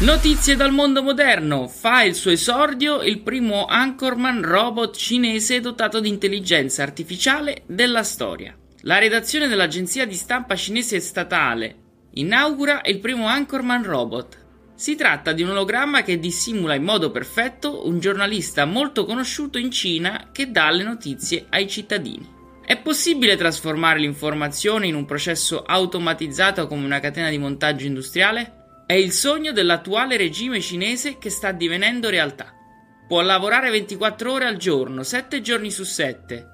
Notizie dal mondo moderno. Fa il suo esordio il primo Anchorman robot cinese dotato di intelligenza artificiale della storia. La redazione dell'agenzia di stampa cinese statale inaugura il primo Anchorman robot. Si tratta di un ologramma che dissimula in modo perfetto un giornalista molto conosciuto in Cina che dà le notizie ai cittadini. È possibile trasformare l'informazione in un processo automatizzato come una catena di montaggio industriale? È il sogno dell'attuale regime cinese che sta divenendo realtà. Può lavorare 24 ore al giorno, 7 giorni su 7.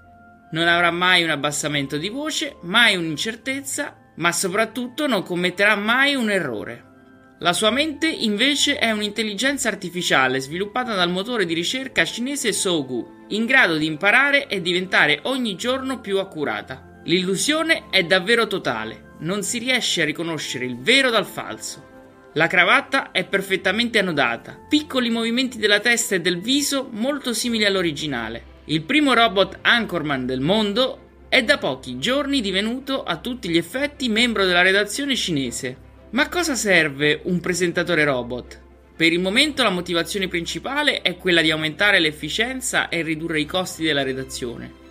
Non avrà mai un abbassamento di voce, mai un'incertezza, ma soprattutto non commetterà mai un errore. La sua mente invece è un'intelligenza artificiale sviluppata dal motore di ricerca cinese Sogu, in grado di imparare e diventare ogni giorno più accurata. L'illusione è davvero totale, non si riesce a riconoscere il vero dal falso. La cravatta è perfettamente annodata, piccoli movimenti della testa e del viso molto simili all'originale. Il primo robot Anchorman del mondo è da pochi giorni divenuto a tutti gli effetti membro della redazione cinese. Ma a cosa serve un presentatore robot? Per il momento la motivazione principale è quella di aumentare l'efficienza e ridurre i costi della redazione.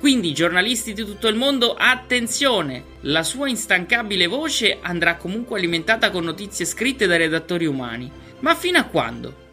Quindi, giornalisti di tutto il mondo, attenzione! La sua instancabile voce andrà comunque alimentata con notizie scritte dai redattori umani. Ma fino a quando?